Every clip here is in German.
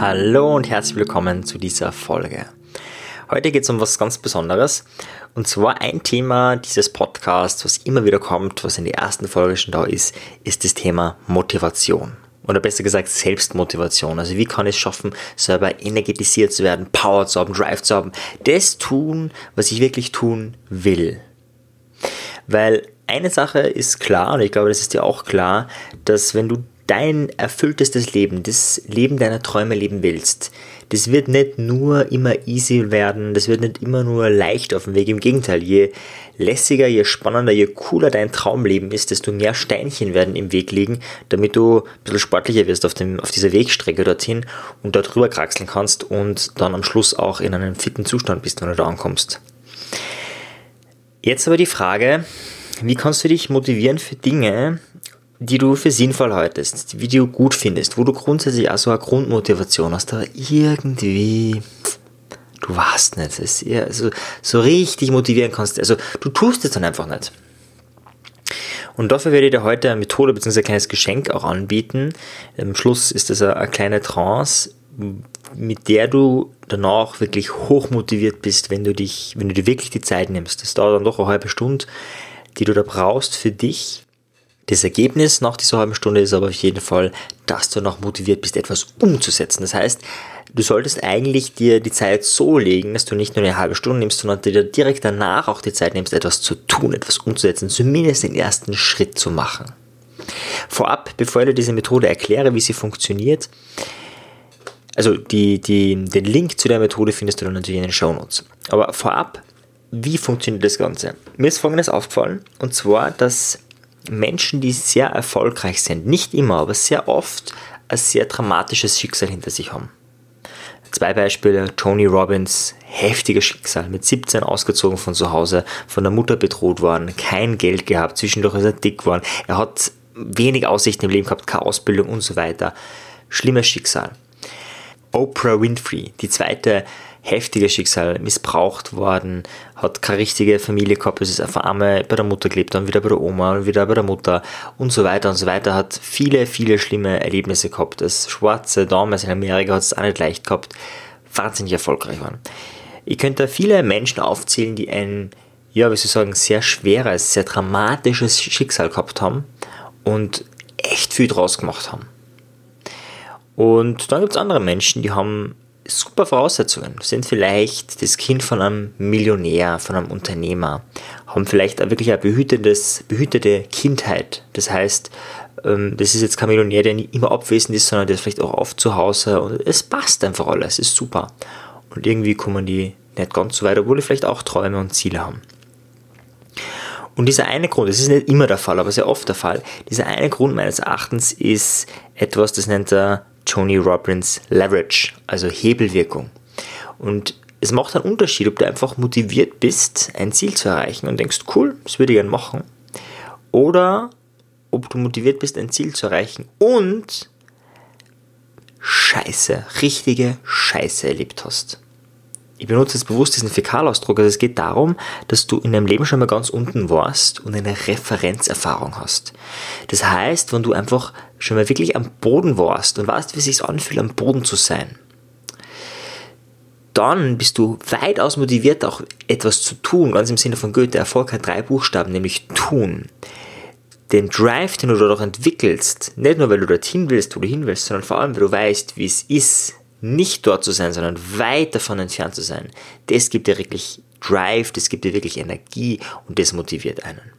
Hallo und herzlich willkommen zu dieser Folge. Heute geht es um was ganz Besonderes und zwar ein Thema dieses Podcasts, was immer wieder kommt, was in der ersten Folge schon da ist, ist das Thema Motivation. Oder besser gesagt Selbstmotivation. Also wie kann ich es schaffen, selber energetisiert zu werden, Power zu haben, Drive zu haben, das tun, was ich wirklich tun will. Weil eine Sache ist klar, und ich glaube, das ist dir auch klar, dass wenn du dein erfülltestes Leben, das Leben deiner Träume leben willst, das wird nicht nur immer easy werden, das wird nicht immer nur leicht auf dem Weg. Im Gegenteil, je lässiger, je spannender, je cooler dein Traumleben ist, desto mehr Steinchen werden im Weg liegen, damit du ein bisschen sportlicher wirst auf, dem, auf dieser Wegstrecke dorthin und dort rüber kraxeln kannst und dann am Schluss auch in einem fitten Zustand bist, wenn du da ankommst. Jetzt aber die Frage, wie kannst du dich motivieren für Dinge, die du für sinnvoll haltest, wie du gut findest, wo du grundsätzlich auch so eine Grundmotivation hast, aber irgendwie, du weißt nicht, es eher so, so richtig motivieren kannst. Also du tust es dann einfach nicht. Und dafür werde ich dir heute eine Methode bzw. ein kleines Geschenk auch anbieten. Am Schluss ist das eine, eine kleine Trance, mit der du danach wirklich hoch motiviert bist, wenn du dich, wenn du dir wirklich die Zeit nimmst. Das dauert dann doch eine halbe Stunde, die du da brauchst für dich, das Ergebnis nach dieser halben Stunde ist aber auf jeden Fall, dass du noch motiviert bist, etwas umzusetzen. Das heißt, du solltest eigentlich dir die Zeit so legen, dass du nicht nur eine halbe Stunde nimmst, sondern dir direkt danach auch die Zeit nimmst, etwas zu tun, etwas umzusetzen, zumindest den ersten Schritt zu machen. Vorab, bevor ich dir diese Methode erkläre, wie sie funktioniert, also die, die, den Link zu der Methode findest du dann natürlich in den Show Notes. Aber vorab, wie funktioniert das Ganze? Mir ist Folgendes aufgefallen, und zwar, dass Menschen, die sehr erfolgreich sind, nicht immer, aber sehr oft ein sehr dramatisches Schicksal hinter sich haben. Zwei Beispiele, Tony Robbins, heftiges Schicksal, mit 17 ausgezogen von zu Hause, von der Mutter bedroht worden, kein Geld gehabt, zwischendurch ist er dick worden, er hat wenig Aussichten im Leben gehabt, keine Ausbildung und so weiter. Schlimmes Schicksal. Oprah Winfrey, die zweite heftiges Schicksal, missbraucht worden, hat keine richtige Familie gehabt, es ist einfach einmal bei der Mutter gelebt, dann wieder bei der Oma und wieder bei der Mutter und so weiter und so weiter, hat viele, viele schlimme Erlebnisse gehabt. Das Schwarze damals in Amerika hat es auch nicht leicht gehabt, wahnsinnig erfolgreich waren. Ich könnte viele Menschen aufzählen, die ein, ja, wie soll ich sagen, sehr schweres, sehr dramatisches Schicksal gehabt haben und echt viel draus gemacht haben. Und dann gibt es andere Menschen, die haben super Voraussetzungen, sind vielleicht das Kind von einem Millionär, von einem Unternehmer, haben vielleicht wirklich eine behütete Kindheit. Das heißt, ähm, das ist jetzt kein Millionär, der nicht immer abwesend ist, sondern der ist vielleicht auch oft zu Hause und es passt einfach alles, ist super. Und irgendwie kommen die nicht ganz so weit, obwohl die vielleicht auch Träume und Ziele haben. Und dieser eine Grund, das ist nicht immer der Fall, aber sehr oft der Fall, dieser eine Grund meines Erachtens ist etwas, das nennt er Tony Robbins Leverage, also Hebelwirkung. Und es macht einen Unterschied, ob du einfach motiviert bist, ein Ziel zu erreichen und denkst, cool, das würde ich gerne machen. Oder ob du motiviert bist, ein Ziel zu erreichen und Scheiße, richtige Scheiße erlebt hast. Ich benutze jetzt bewusst diesen Fäkalausdruck. Also es geht darum, dass du in deinem Leben schon mal ganz unten warst und eine Referenzerfahrung hast. Das heißt, wenn du einfach schon mal wirklich am Boden warst und weißt, wie es sich anfühlt, am Boden zu sein, dann bist du weitaus motiviert, auch etwas zu tun, ganz im Sinne von Goethe. Erfolg hat drei Buchstaben, nämlich tun. Den Drive, den du dadurch entwickelst, nicht nur weil du dorthin willst, wo du hin willst, sondern vor allem, weil du weißt, wie es ist, nicht dort zu sein, sondern weit davon entfernt zu sein, das gibt dir wirklich Drive, das gibt dir wirklich Energie und das motiviert einen.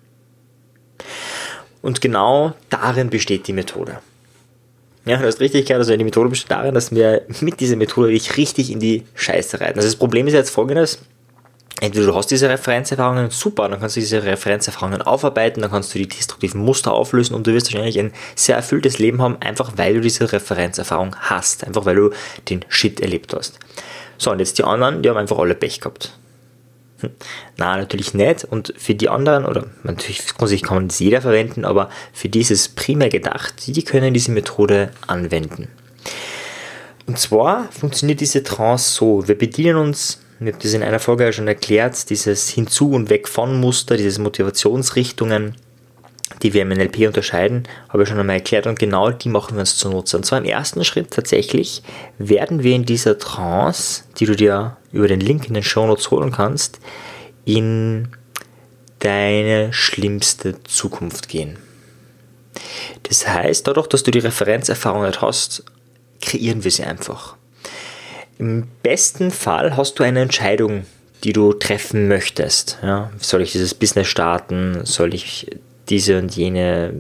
Und genau darin besteht die Methode. Ja, du hast richtig gehört, also die Methode besteht darin, dass wir mit dieser Methode dich richtig in die Scheiße reiten. Also das Problem ist jetzt folgendes, entweder du hast diese Referenzerfahrungen, super, dann kannst du diese Referenzerfahrungen aufarbeiten, dann kannst du die destruktiven Muster auflösen und du wirst wahrscheinlich ein sehr erfülltes Leben haben, einfach weil du diese Referenzerfahrung hast, einfach weil du den Shit erlebt hast. So, und jetzt die anderen, die haben einfach alle Pech gehabt. Hm. Na, natürlich nicht. Und für die anderen, oder natürlich kann man das jeder verwenden, aber für die ist es primär gedacht, die können diese Methode anwenden. Und zwar funktioniert diese Trance so, wir bedienen uns ich habe das in einer Folge ja schon erklärt, dieses Hinzu- und Weg von Muster, diese Motivationsrichtungen. die wir im NLP unterscheiden, habe ich schon einmal erklärt und genau die machen wir uns zunutze. Und zwar im ersten Schritt tatsächlich werden wir in dieser Trance, die du dir über den Link in den Show Notes holen kannst, in deine schlimmste Zukunft gehen. Das heißt, dadurch, dass du die Referenzerfahrung nicht hast, kreieren wir sie einfach. Im besten Fall hast du eine Entscheidung, die du treffen möchtest. Ja, soll ich dieses Business starten? Soll ich diese und jene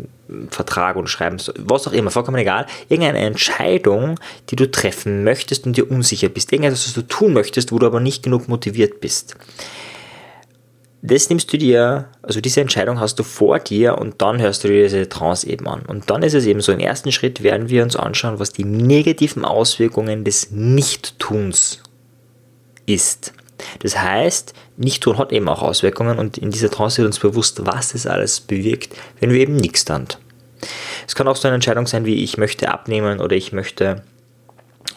Vertrag unterschreiben? Was auch immer, vollkommen egal. Irgendeine Entscheidung, die du treffen möchtest und dir unsicher bist. Irgendetwas, was du tun möchtest, wo du aber nicht genug motiviert bist das nimmst du dir, also diese Entscheidung hast du vor dir und dann hörst du dir diese Trance eben an. Und dann ist es eben so, im ersten Schritt werden wir uns anschauen, was die negativen Auswirkungen des Nichttuns ist. Das heißt, Nicht-Tun hat eben auch Auswirkungen und in dieser Trance wird uns bewusst, was es alles bewirkt, wenn wir eben nichts tun. Es kann auch so eine Entscheidung sein wie ich möchte abnehmen oder ich möchte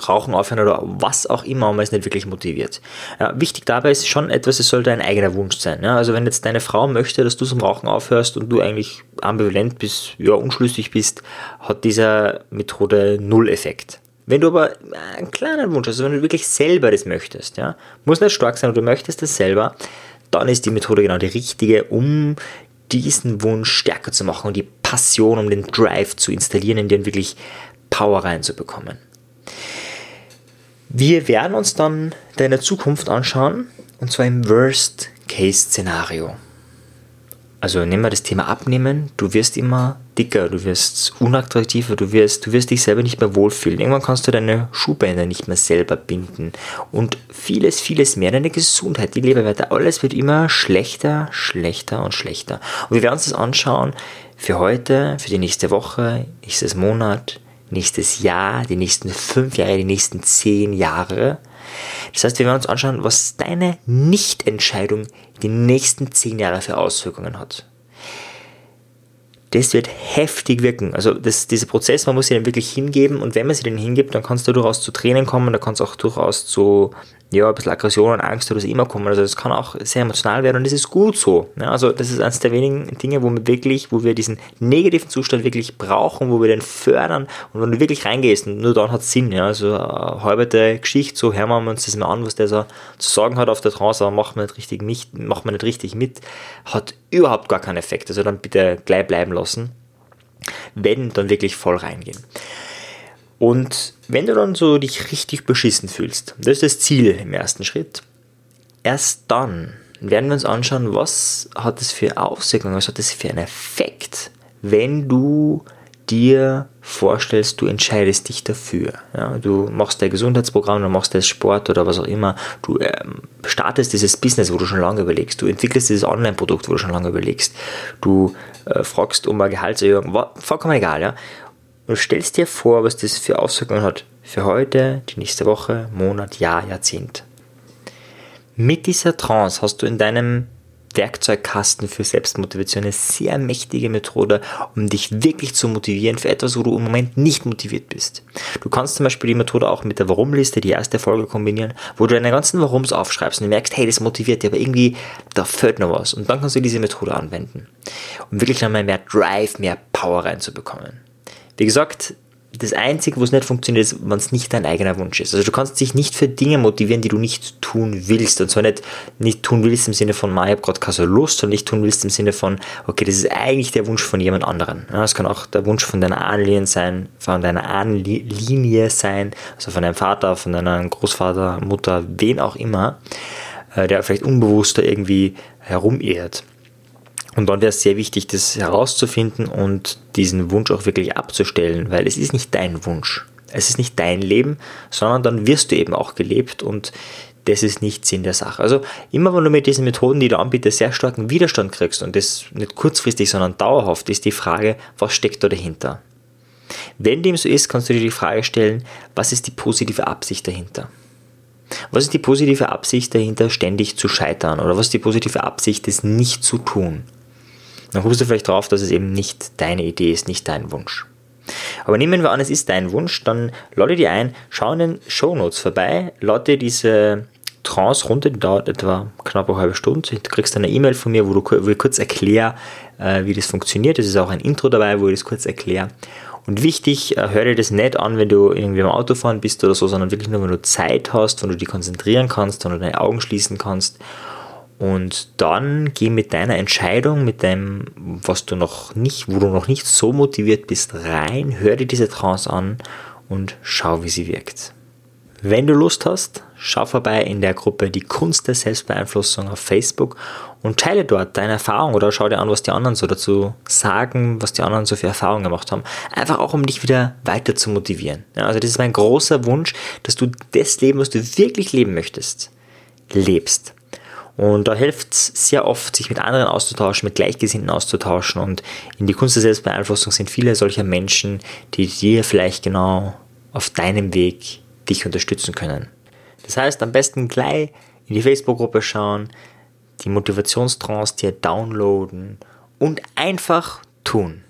Rauchen aufhören oder was auch immer, man ist nicht wirklich motiviert. Ja, wichtig dabei ist schon etwas, es sollte ein eigener Wunsch sein. Ja? Also wenn jetzt deine Frau möchte, dass du zum Rauchen aufhörst und du eigentlich ambivalent bist, ja, unschlüssig bist, hat diese Methode null Effekt. Wenn du aber einen kleinen Wunsch hast, also wenn du wirklich selber das möchtest, ja, muss nicht stark sein, aber du möchtest das selber, dann ist die Methode genau die richtige, um diesen Wunsch stärker zu machen und die Passion, um den Drive zu installieren, in den wirklich Power reinzubekommen. Wir werden uns dann deine Zukunft anschauen, und zwar im Worst-Case-Szenario. Also nehmen wir das Thema Abnehmen, du wirst immer dicker, du wirst unattraktiver, du wirst, du wirst dich selber nicht mehr wohlfühlen. Irgendwann kannst du deine Schuhbänder nicht mehr selber binden und vieles, vieles mehr. Deine Gesundheit, die Leberwerte, alles wird immer schlechter, schlechter und schlechter. Und wir werden uns das anschauen für heute, für die nächste Woche, nächstes Monat, nächstes Jahr, die nächsten fünf Jahre, die nächsten zehn Jahre. Das heißt, wir werden uns anschauen, was deine Nichtentscheidung die nächsten zehn Jahre für Auswirkungen hat. Das wird heftig wirken. Also das, dieser Prozess, man muss sich den wirklich hingeben und wenn man sich den hingibt, dann kannst du durchaus zu Tränen kommen, da kann es auch durchaus zu ja, ein bisschen Aggression und Angst oder so immer kommen. Also das kann auch sehr emotional werden und das ist gut so. Ja, also das ist eines der wenigen Dinge, wo wir wirklich, wo wir diesen negativen Zustand wirklich brauchen, wo wir den fördern und wenn du wirklich reingehst, und nur dann hat es Sinn. Ja, also eine halbe Geschichte, so hören wir uns das mal an, was der so zu sagen hat auf der Trance, aber machen wir nicht richtig mit, machen wir nicht richtig mit, hat überhaupt gar keinen Effekt. Also dann bitte gleich bleiben lassen. Wenn, dann wirklich voll reingehen. Und wenn du dann so dich richtig beschissen fühlst, das ist das Ziel im ersten Schritt, erst dann werden wir uns anschauen, was hat es für Auswirkungen, was hat es für einen Effekt, wenn du dir vorstellst, du entscheidest dich dafür. Ja, du machst dein Gesundheitsprogramm, du machst das Sport oder was auch immer, du ähm, startest dieses Business, wo du schon lange überlegst, du entwickelst dieses Online-Produkt, wo du schon lange überlegst, du äh, fragst um eine Gehaltserhöhung, vollkommen egal, ja. Und du stellst dir vor, was das für Auswirkungen hat für heute, die nächste Woche, Monat, Jahr, Jahrzehnt. Mit dieser Trance hast du in deinem Werkzeugkasten für Selbstmotivation eine sehr mächtige Methode, um dich wirklich zu motivieren für etwas, wo du im Moment nicht motiviert bist. Du kannst zum Beispiel die Methode auch mit der Warum-Liste, die erste Folge kombinieren, wo du deine ganzen Warums aufschreibst und du merkst, hey, das motiviert dich, aber irgendwie, da fehlt noch was. Und dann kannst du diese Methode anwenden, um wirklich nochmal mehr Drive, mehr Power reinzubekommen. Wie gesagt, das Einzige, wo es nicht funktioniert, ist, wenn es nicht dein eigener Wunsch ist. Also du kannst dich nicht für Dinge motivieren, die du nicht tun willst. Und zwar nicht, nicht tun willst im Sinne von, ich habe gerade keine Lust, sondern nicht tun willst im Sinne von, okay, das ist eigentlich der Wunsch von jemand anderem. Ja, das kann auch der Wunsch von deiner Ahnenlinie sein, von deiner Ahnenlinie sein, also von deinem Vater, von deinem Großvater, Mutter, wen auch immer, äh, der vielleicht unbewusster irgendwie herumirrt. Und dann wäre es sehr wichtig, das herauszufinden und diesen Wunsch auch wirklich abzustellen, weil es ist nicht dein Wunsch. Es ist nicht dein Leben, sondern dann wirst du eben auch gelebt und das ist nicht Sinn der Sache. Also immer wenn du mit diesen Methoden, die du anbietest, sehr starken Widerstand kriegst und das nicht kurzfristig, sondern dauerhaft, ist die Frage, was steckt da dahinter? Wenn dem so ist, kannst du dir die Frage stellen, was ist die positive Absicht dahinter? Was ist die positive Absicht dahinter, ständig zu scheitern? Oder was ist die positive Absicht, das nicht zu tun? Dann kommst du vielleicht drauf, dass es eben nicht deine Idee ist, nicht dein Wunsch. Aber nehmen wir an, es ist dein Wunsch, dann lade dir ein, schau in den Show Notes vorbei, lade dir diese Trance runter, die dauert etwa knapp eine halbe Stunde. Du kriegst eine E-Mail von mir, wo, du, wo ich kurz erkläre, äh, wie das funktioniert. Es ist auch ein Intro dabei, wo ich das kurz erkläre. Und wichtig, äh, hör dir das nicht an, wenn du irgendwie am Autofahren bist oder so, sondern wirklich nur, wenn du Zeit hast, wenn du dich konzentrieren kannst, wenn du deine Augen schließen kannst. Und dann geh mit deiner Entscheidung, mit dem, was du noch nicht, wo du noch nicht so motiviert bist, rein, hör dir diese Trance an und schau, wie sie wirkt. Wenn du Lust hast, schau vorbei in der Gruppe Die Kunst der Selbstbeeinflussung auf Facebook und teile dort deine Erfahrung oder schau dir an, was die anderen so dazu sagen, was die anderen so für Erfahrungen gemacht haben. Einfach auch, um dich wieder weiter zu motivieren. Ja, also das ist mein großer Wunsch, dass du das Leben, was du wirklich leben möchtest, lebst. Und da hilft es sehr oft, sich mit anderen auszutauschen, mit Gleichgesinnten auszutauschen. Und in die Kunst der Selbstbeeinflussung sind viele solcher Menschen, die dir vielleicht genau auf deinem Weg dich unterstützen können. Das heißt, am besten gleich in die Facebook-Gruppe schauen, die Motivationstrance dir downloaden und einfach tun.